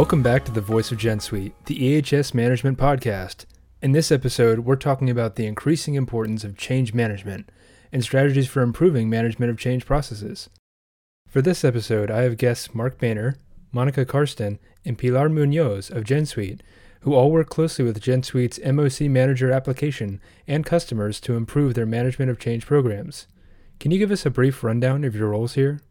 Welcome back to the Voice of Gen Suite, the EHS Management Podcast. In this episode, we're talking about the increasing importance of change management and strategies for improving management of change processes. For this episode, I have guests Mark Boehner, Monica Karsten, and Pilar Munoz of Gen Suite, who all work closely with Gen Suite's MOC Manager application and customers to improve their management of change programs. Can you give us a brief rundown of your roles here?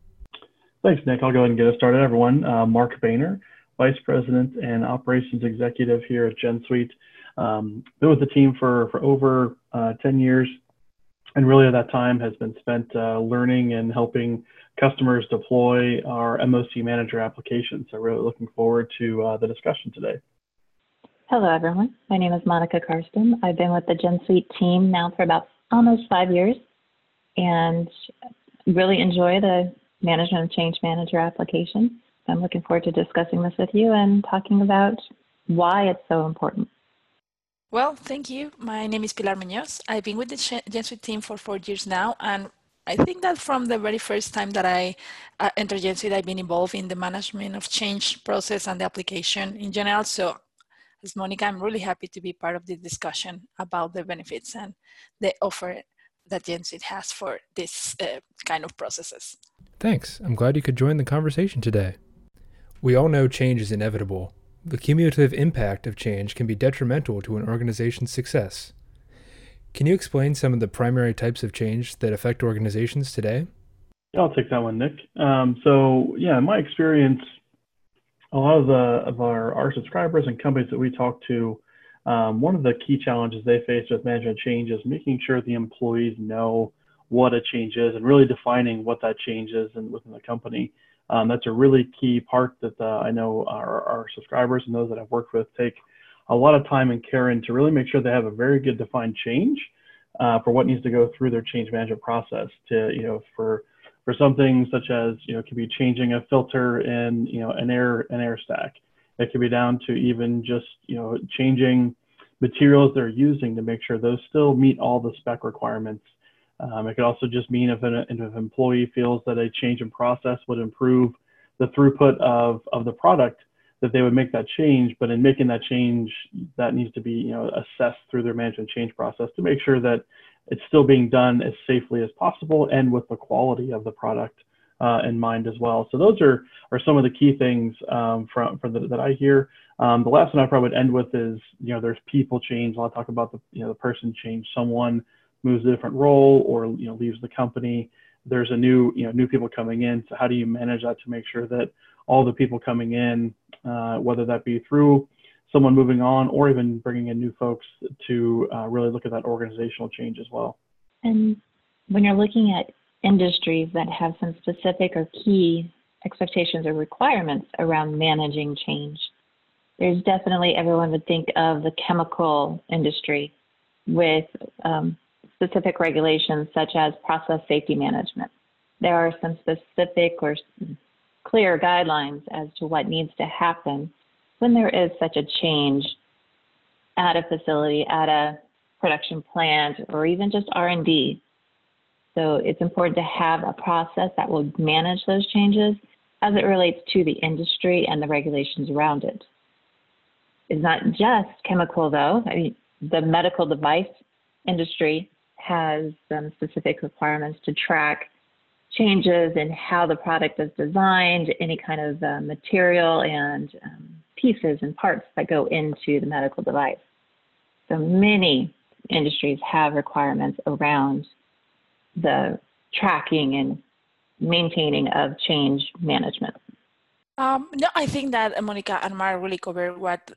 Thanks, Nick. I'll go ahead and get us started, everyone. Uh, Mark Boehner, Vice President and Operations Executive here at Gen Suite. Um, been with the team for, for over uh, 10 years, and really that time has been spent uh, learning and helping customers deploy our MOC Manager application. So, really looking forward to uh, the discussion today. Hello, everyone. My name is Monica Karsten. I've been with the Gen Suite team now for about almost five years and really enjoy the Management of Change Manager application. I'm looking forward to discussing this with you and talking about why it's so important. Well, thank you. My name is Pilar Munoz. I've been with the Gen Suite team for four years now, and I think that from the very first time that I uh, entered Gen Suite, I've been involved in the management of change process and the application in general. So, as Monica, I'm really happy to be part of the discussion about the benefits and the offer that Gen Suite has for this uh, kind of processes. Thanks. I'm glad you could join the conversation today. We all know change is inevitable. The cumulative impact of change can be detrimental to an organization's success. Can you explain some of the primary types of change that affect organizations today? I'll take that one, Nick. Um, so, yeah, in my experience, a lot of the of our, our subscribers and companies that we talk to, um, one of the key challenges they face with management change is making sure the employees know what a change is and really defining what that change is in, within the company. Um, that's a really key part that uh, I know our, our subscribers and those that I've worked with take a lot of time and care in to really make sure they have a very good defined change uh, for what needs to go through their change management process to, you know, for for something such as, you know, it could be changing a filter in, you know, an air an air stack. It could be down to even just, you know, changing materials they're using to make sure those still meet all the spec requirements um, it could also just mean if an, if an employee feels that a change in process would improve the throughput of, of the product, that they would make that change. But in making that change, that needs to be you know assessed through their management change process to make sure that it's still being done as safely as possible and with the quality of the product uh, in mind as well. So those are are some of the key things um, from, from the, that I hear. Um, the last one I probably would end with is you know there's people change. I'll talk about the you know the person change, someone moves a different role or you know leaves the company there's a new you know new people coming in. So how do you manage that to make sure that all the people coming in uh, whether that be through someone moving on or even bringing in new folks to uh, really look at that organizational change as well? And when you're looking at industries that have some specific or key expectations or requirements around managing change there's definitely everyone would think of the chemical industry with um, specific regulations such as process safety management. There are some specific or clear guidelines as to what needs to happen when there is such a change at a facility, at a production plant, or even just R&D. So it's important to have a process that will manage those changes as it relates to the industry and the regulations around it. It's not just chemical though. I mean, the medical device industry has some specific requirements to track changes in how the product is designed, any kind of uh, material and um, pieces and parts that go into the medical device. So many industries have requirements around the tracking and maintaining of change management. Um, no, I think that Monica and Mark really covered what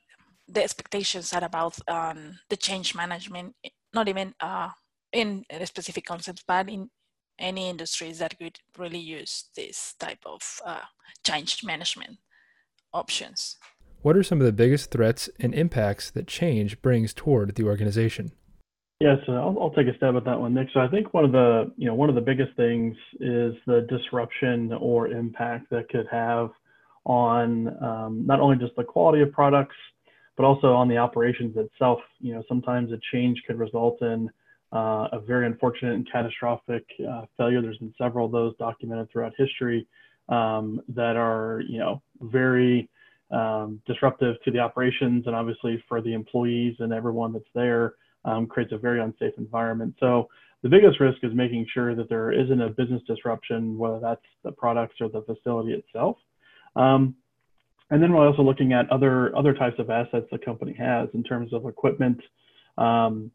the expectations are about um, the change management, not even uh, in specific concepts, but in any industries that could really use this type of uh, change management options. What are some of the biggest threats and impacts that change brings toward the organization? Yes, yeah, so I'll, I'll, take a stab at that one, Nick. So I think one of the you know one of the biggest things is the disruption or impact that could have on um, not only just the quality of products, but also on the operations itself. You know, sometimes a change could result in uh, a very unfortunate and catastrophic uh, failure. There's been several of those documented throughout history um, that are, you know, very um, disruptive to the operations and obviously for the employees and everyone that's there um, creates a very unsafe environment. So the biggest risk is making sure that there isn't a business disruption, whether that's the products or the facility itself. Um, and then we're also looking at other other types of assets the company has in terms of equipment um,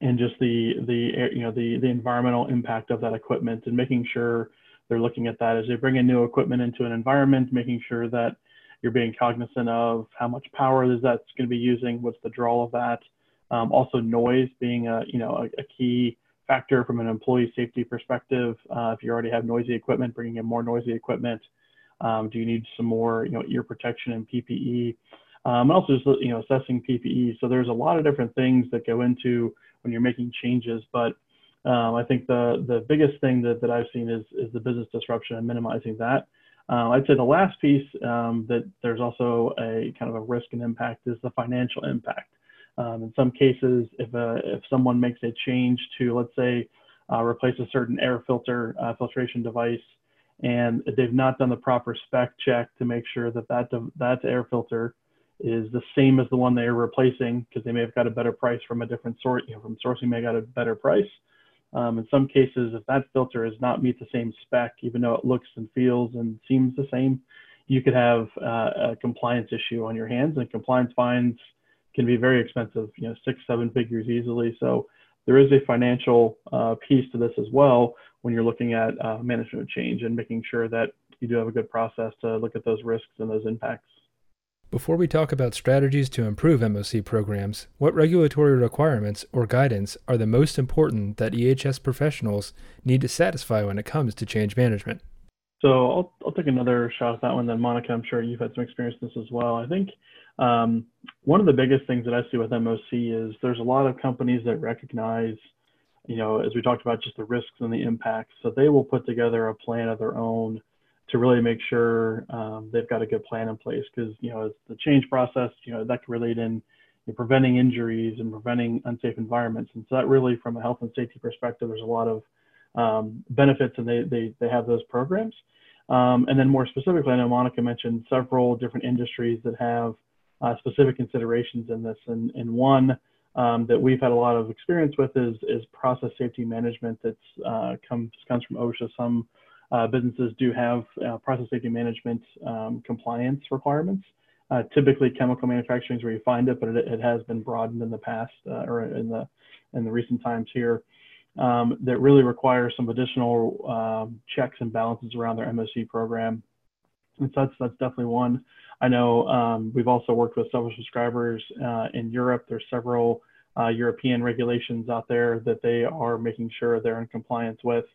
and just the the you know the the environmental impact of that equipment and making sure they're looking at that as they bring in new equipment into an environment, making sure that you're being cognizant of how much power is that's going to be using, what's the draw of that. Um, also, noise being a you know a, a, key factor from an employee safety perspective. Uh, if you already have noisy equipment, bringing in more noisy equipment. Um, do you need some more you know ear protection and PPE? Um, and also just you know assessing PPE. So there's a lot of different things that go into when you're making changes, but um, I think the the biggest thing that, that I've seen is is the business disruption and minimizing that. Uh, I'd say the last piece um, that there's also a kind of a risk and impact is the financial impact. Um, in some cases, if, a, if someone makes a change to, let's say, uh, replace a certain air filter uh, filtration device, and they've not done the proper spec check to make sure that that, that air filter is the same as the one they are replacing, because they may have got a better price from a different source, you know, from sourcing may have got a better price. Um, in some cases, if that filter does not meet the same spec, even though it looks and feels and seems the same, you could have uh, a compliance issue on your hands, and compliance fines can be very expensive, you know, six, seven figures easily. So there is a financial uh, piece to this as well when you're looking at uh, management change and making sure that you do have a good process to look at those risks and those impacts. Before we talk about strategies to improve MOC programs, what regulatory requirements or guidance are the most important that EHS professionals need to satisfy when it comes to change management? So I'll, I'll take another shot at that one. Then Monica, I'm sure you've had some experience with this as well. I think um, one of the biggest things that I see with MOC is there's a lot of companies that recognize, you know, as we talked about, just the risks and the impacts. So they will put together a plan of their own to really make sure um, they've got a good plan in place because you know as the change process you know that can relate in you know, preventing injuries and preventing unsafe environments. And so that really from a health and safety perspective there's a lot of um, benefits and they, they they have those programs. Um, and then more specifically i know monica mentioned several different industries that have uh, specific considerations in this. And, and one um, that we've had a lot of experience with is is process safety management that's uh, comes comes from OSHA. Some uh, businesses do have uh, process safety management um, compliance requirements. Uh, typically, chemical manufacturing is where you find it, but it, it has been broadened in the past uh, or in the in the recent times here. Um, that really require some additional um, checks and balances around their MOC program. And so that's that's definitely one. I know um, we've also worked with several subscribers uh, in Europe. There's several uh, European regulations out there that they are making sure they're in compliance with.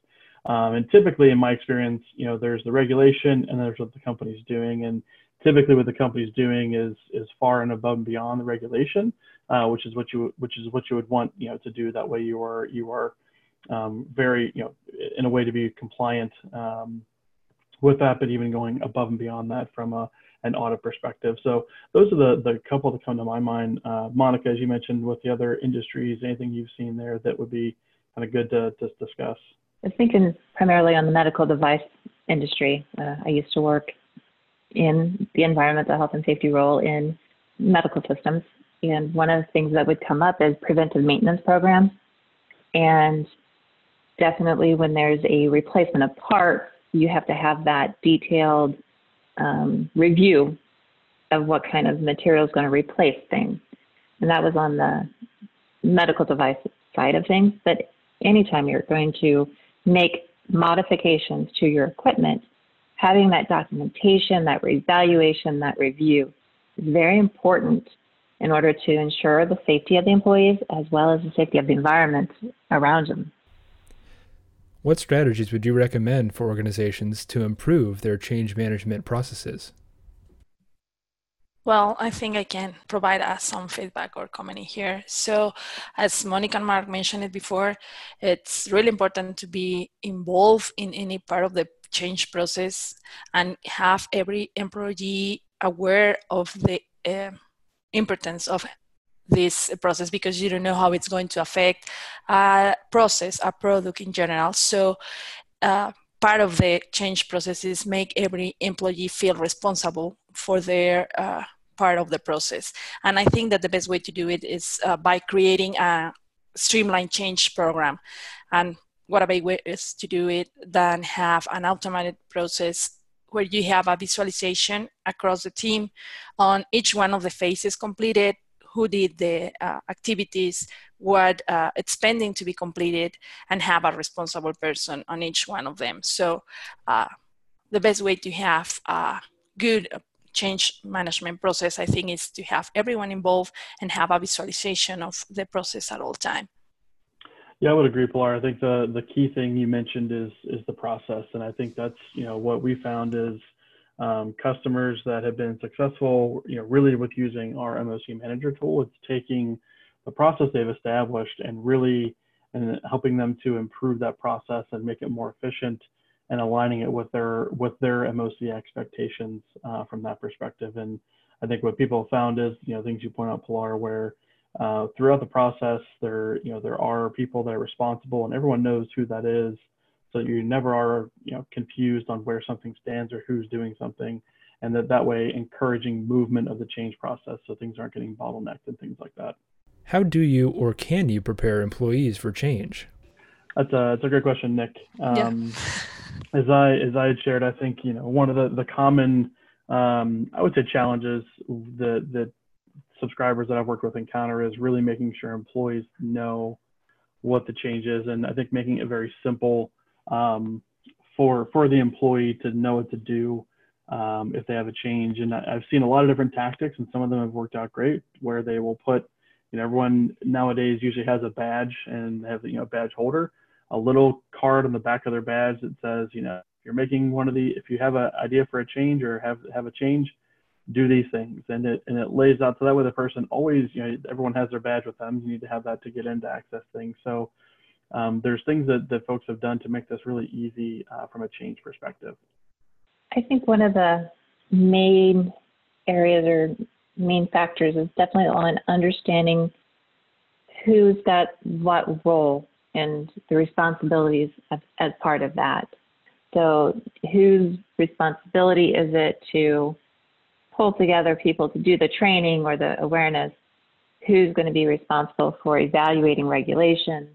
Um, and typically, in my experience, you know, there's the regulation and there's what the company's doing. And typically, what the company's doing is is far and above and beyond the regulation, uh, which is what you which is what you would want, you know, to do. That way, you are you are um, very, you know, in a way to be compliant um, with that, but even going above and beyond that from a an audit perspective. So those are the the couple that come to my mind. Uh, Monica, as you mentioned, with the other industries, anything you've seen there that would be kind of good to, to discuss. I was thinking primarily on the medical device industry. Uh, I used to work in the environmental health and safety role in medical systems. And one of the things that would come up is preventive maintenance programs. And definitely when there's a replacement of part, you have to have that detailed um, review of what kind of material is going to replace things. And that was on the medical device side of things. But anytime you're going to make modifications to your equipment, having that documentation, that evaluation, that review is very important in order to ensure the safety of the employees as well as the safety of the environment around them. What strategies would you recommend for organizations to improve their change management processes? Well, I think I can provide us some feedback or comment here. So, as Monica and Mark mentioned it before, it's really important to be involved in any part of the change process and have every employee aware of the uh, importance of this process because you don't know how it's going to affect a process, a product in general. So, uh, part of the change process is make every employee feel responsible for their uh, part of the process. And I think that the best way to do it is uh, by creating a streamlined change program. And what a better way is to do it than have an automated process where you have a visualization across the team on each one of the phases completed, who did the uh, activities, what uh, it's pending to be completed, and have a responsible person on each one of them. So uh, the best way to have a good change management process, I think, is to have everyone involved and have a visualization of the process at all time. Yeah, I would agree, Pilar. I think the the key thing you mentioned is is the process, and I think that's you know what we found is um, customers that have been successful, you know, really with using our MOC Manager tool. It's taking the process they've established and really and helping them to improve that process and make it more efficient and aligning it with their with their MOC expectations uh, from that perspective. And I think what people have found is you know things you point out, Pilar, where uh, throughout the process, there you know there are people that are responsible, and everyone knows who that is, so you never are you know confused on where something stands or who's doing something, and that that way encouraging movement of the change process, so things aren't getting bottlenecked and things like that. How do you or can you prepare employees for change? That's a that's a great question, Nick. Um, yeah. As I as I had shared, I think you know one of the the common um, I would say challenges that that subscribers that I've worked with encounter is really making sure employees know what the change is, and I think making it very simple um, for for the employee to know what to do um, if they have a change. And I've seen a lot of different tactics, and some of them have worked out great, where they will put, you know, everyone nowadays usually has a badge and have you know a badge holder, a little card on the back of their badge that says, you know, if you're making one of the, if you have an idea for a change or have have a change, do these things. And it and it lays out so that way the person always you know everyone has their badge with them. You need to have that to get into access things. So um, there's things that, that folks have done to make this really easy uh, from a change perspective. I think one of the main areas or main factors is definitely on understanding who's got what role and the responsibilities as, as part of that. So whose responsibility is it to pull together people to do the training or the awareness, who's going to be responsible for evaluating regulations.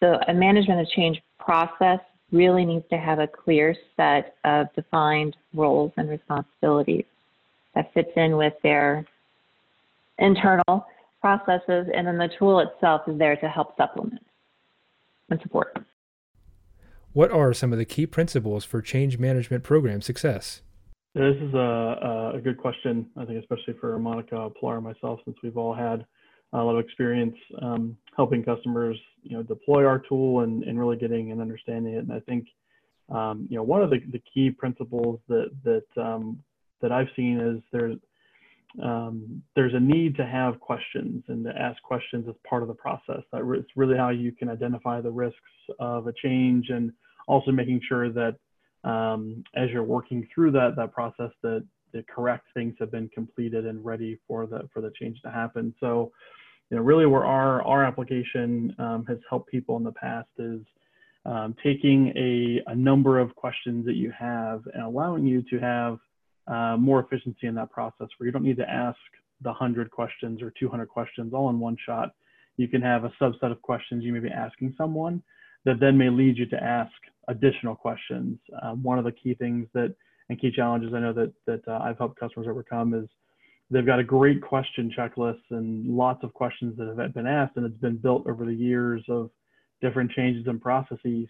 So a management of change process really needs to have a clear set of defined roles and responsibilities that fits in with their internal processes, and then the tool itself is there to help supplement and support. What are some of the key principles for change management program success? This is a, a good question, I think, especially for Monica, Pilar, and myself, since we've all had a lot of experience um, helping customers, you know, deploy our tool and, and really getting and understanding it. And I think, um, you know, one of the, the key principles that that um, that I've seen is there's um, there's a need to have questions and to ask questions as part of the process. That it's really how you can identify the risks of a change and also making sure that um, as you're working through that that process that the correct things have been completed and ready for the for the change to happen. So, you know, really where our our application um, has helped people in the past is um, taking a, a number of questions that you have and allowing you to have uh, more efficiency in that process where you don't need to ask the 100 questions or 200 questions all in one shot. You can have a subset of questions you may be asking someone that then may lead you to ask additional questions. Um, one of the key things that and key challenges I know that that uh, I've helped customers overcome is they've got a great question checklist and lots of questions that have been asked, and it's been built over the years of different changes and processes.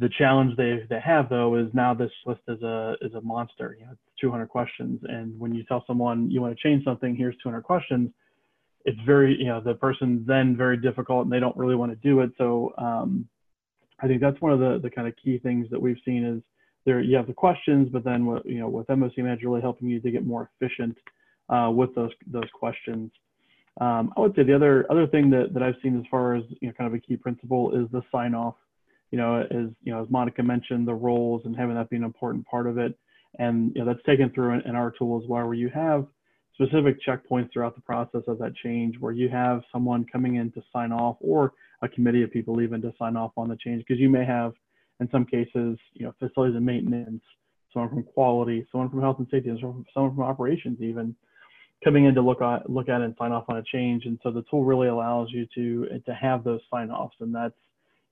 The challenge they they have though is now this list is a is a monster. You know, it's 200 questions, and when you tell someone you want to change something, here's 200 questions. It's very you know the person's then very difficult, and they don't really want to do it. So um, I think that's one of the, the kind of key things that we've seen is there you have the questions, but then what, you know with MOC Manager really helping you to get more efficient uh, with those those questions. Um, I would say the other other thing that, that I've seen as far as you know kind of a key principle is the sign off. You know, as you know, as Monica mentioned, the roles and having that be an important part of it, and you know that's taken through in, in our tool as well, where you have specific checkpoints throughout the process of that change, where you have someone coming in to sign off or a committee of people even to sign off on the change because you may have in some cases you know facilities and maintenance someone from quality, someone from health and safety, and someone from operations even coming in to look at look at and sign off on a change. And so the tool really allows you to to have those sign offs, and that's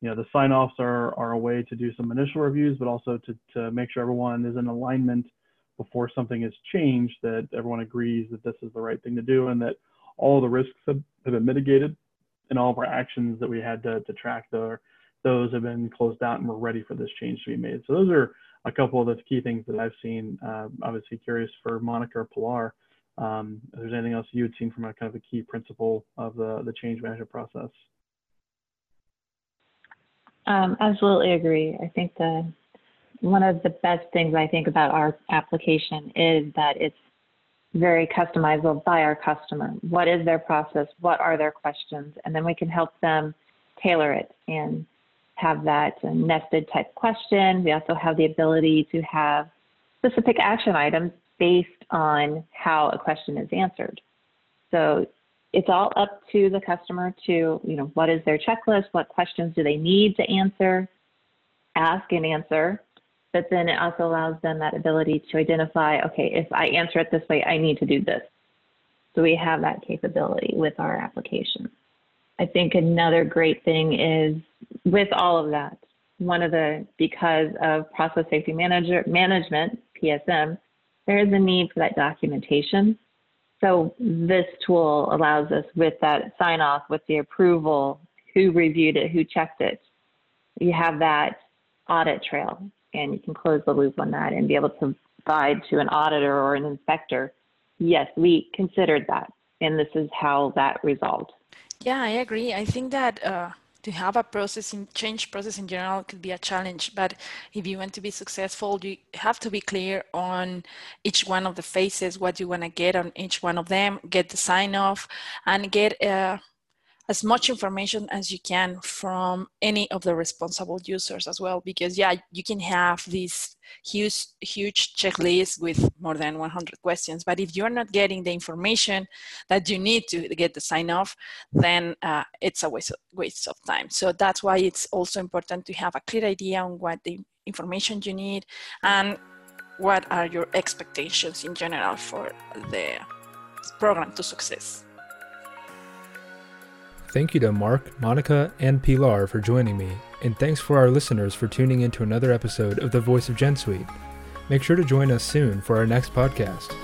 you know the sign offs are are a way to do some initial reviews, but also to to make sure everyone is in alignment before something is changed, that everyone agrees that this is the right thing to do, and that all the risks have, have been mitigated, and all of our actions that we had to to track the those have been closed out and we're ready for this change to be made. So those are a couple of the key things that I've seen. Uh, obviously curious for Monica or Pilar um, if there's anything else you had seen from a kind of a key principle of the, the change management process. Um, absolutely agree. I think the one of the best things I think about our application is that it's very customizable by our customer. What is their process? What are their questions? And then we can help them tailor it and have that nested type question. We also have the ability to have specific action items based on how a question is answered. So it's all up to the customer to, you know, what is their checklist? What questions do they need to answer, ask and answer? But then it also allows them that ability to identify, okay, if I answer it this way, I need to do this. So we have that capability with our application. I think another great thing is with all of that, one of the, because of process safety manager, management, PSM, there is a need for that documentation. So this tool allows us with that sign off, with the approval, who reviewed it, who checked it. You have that audit trail and you can close the loop on that and be able to provide to an auditor or an inspector, yes, we considered that and this is how that resolved. Yeah, I agree. I think that uh, to have a process in change process in general could be a challenge but if you want to be successful you have to be clear on each one of the phases what you want to get on each one of them get the sign off and get uh, as much information as you can from any of the responsible users as well because yeah you can have this huge huge checklist with more than 100 questions but if you're not getting the information that you need to get the sign off then uh, it's a waste of, waste of time. So that's why it's also important to have a clear idea on what the information you need and what are your expectations in general for the program to success Thank you to Mark, Monica, and Pilar for joining me, and thanks for our listeners for tuning in to another episode of The Voice of GenSuite. Make sure to join us soon for our next podcast.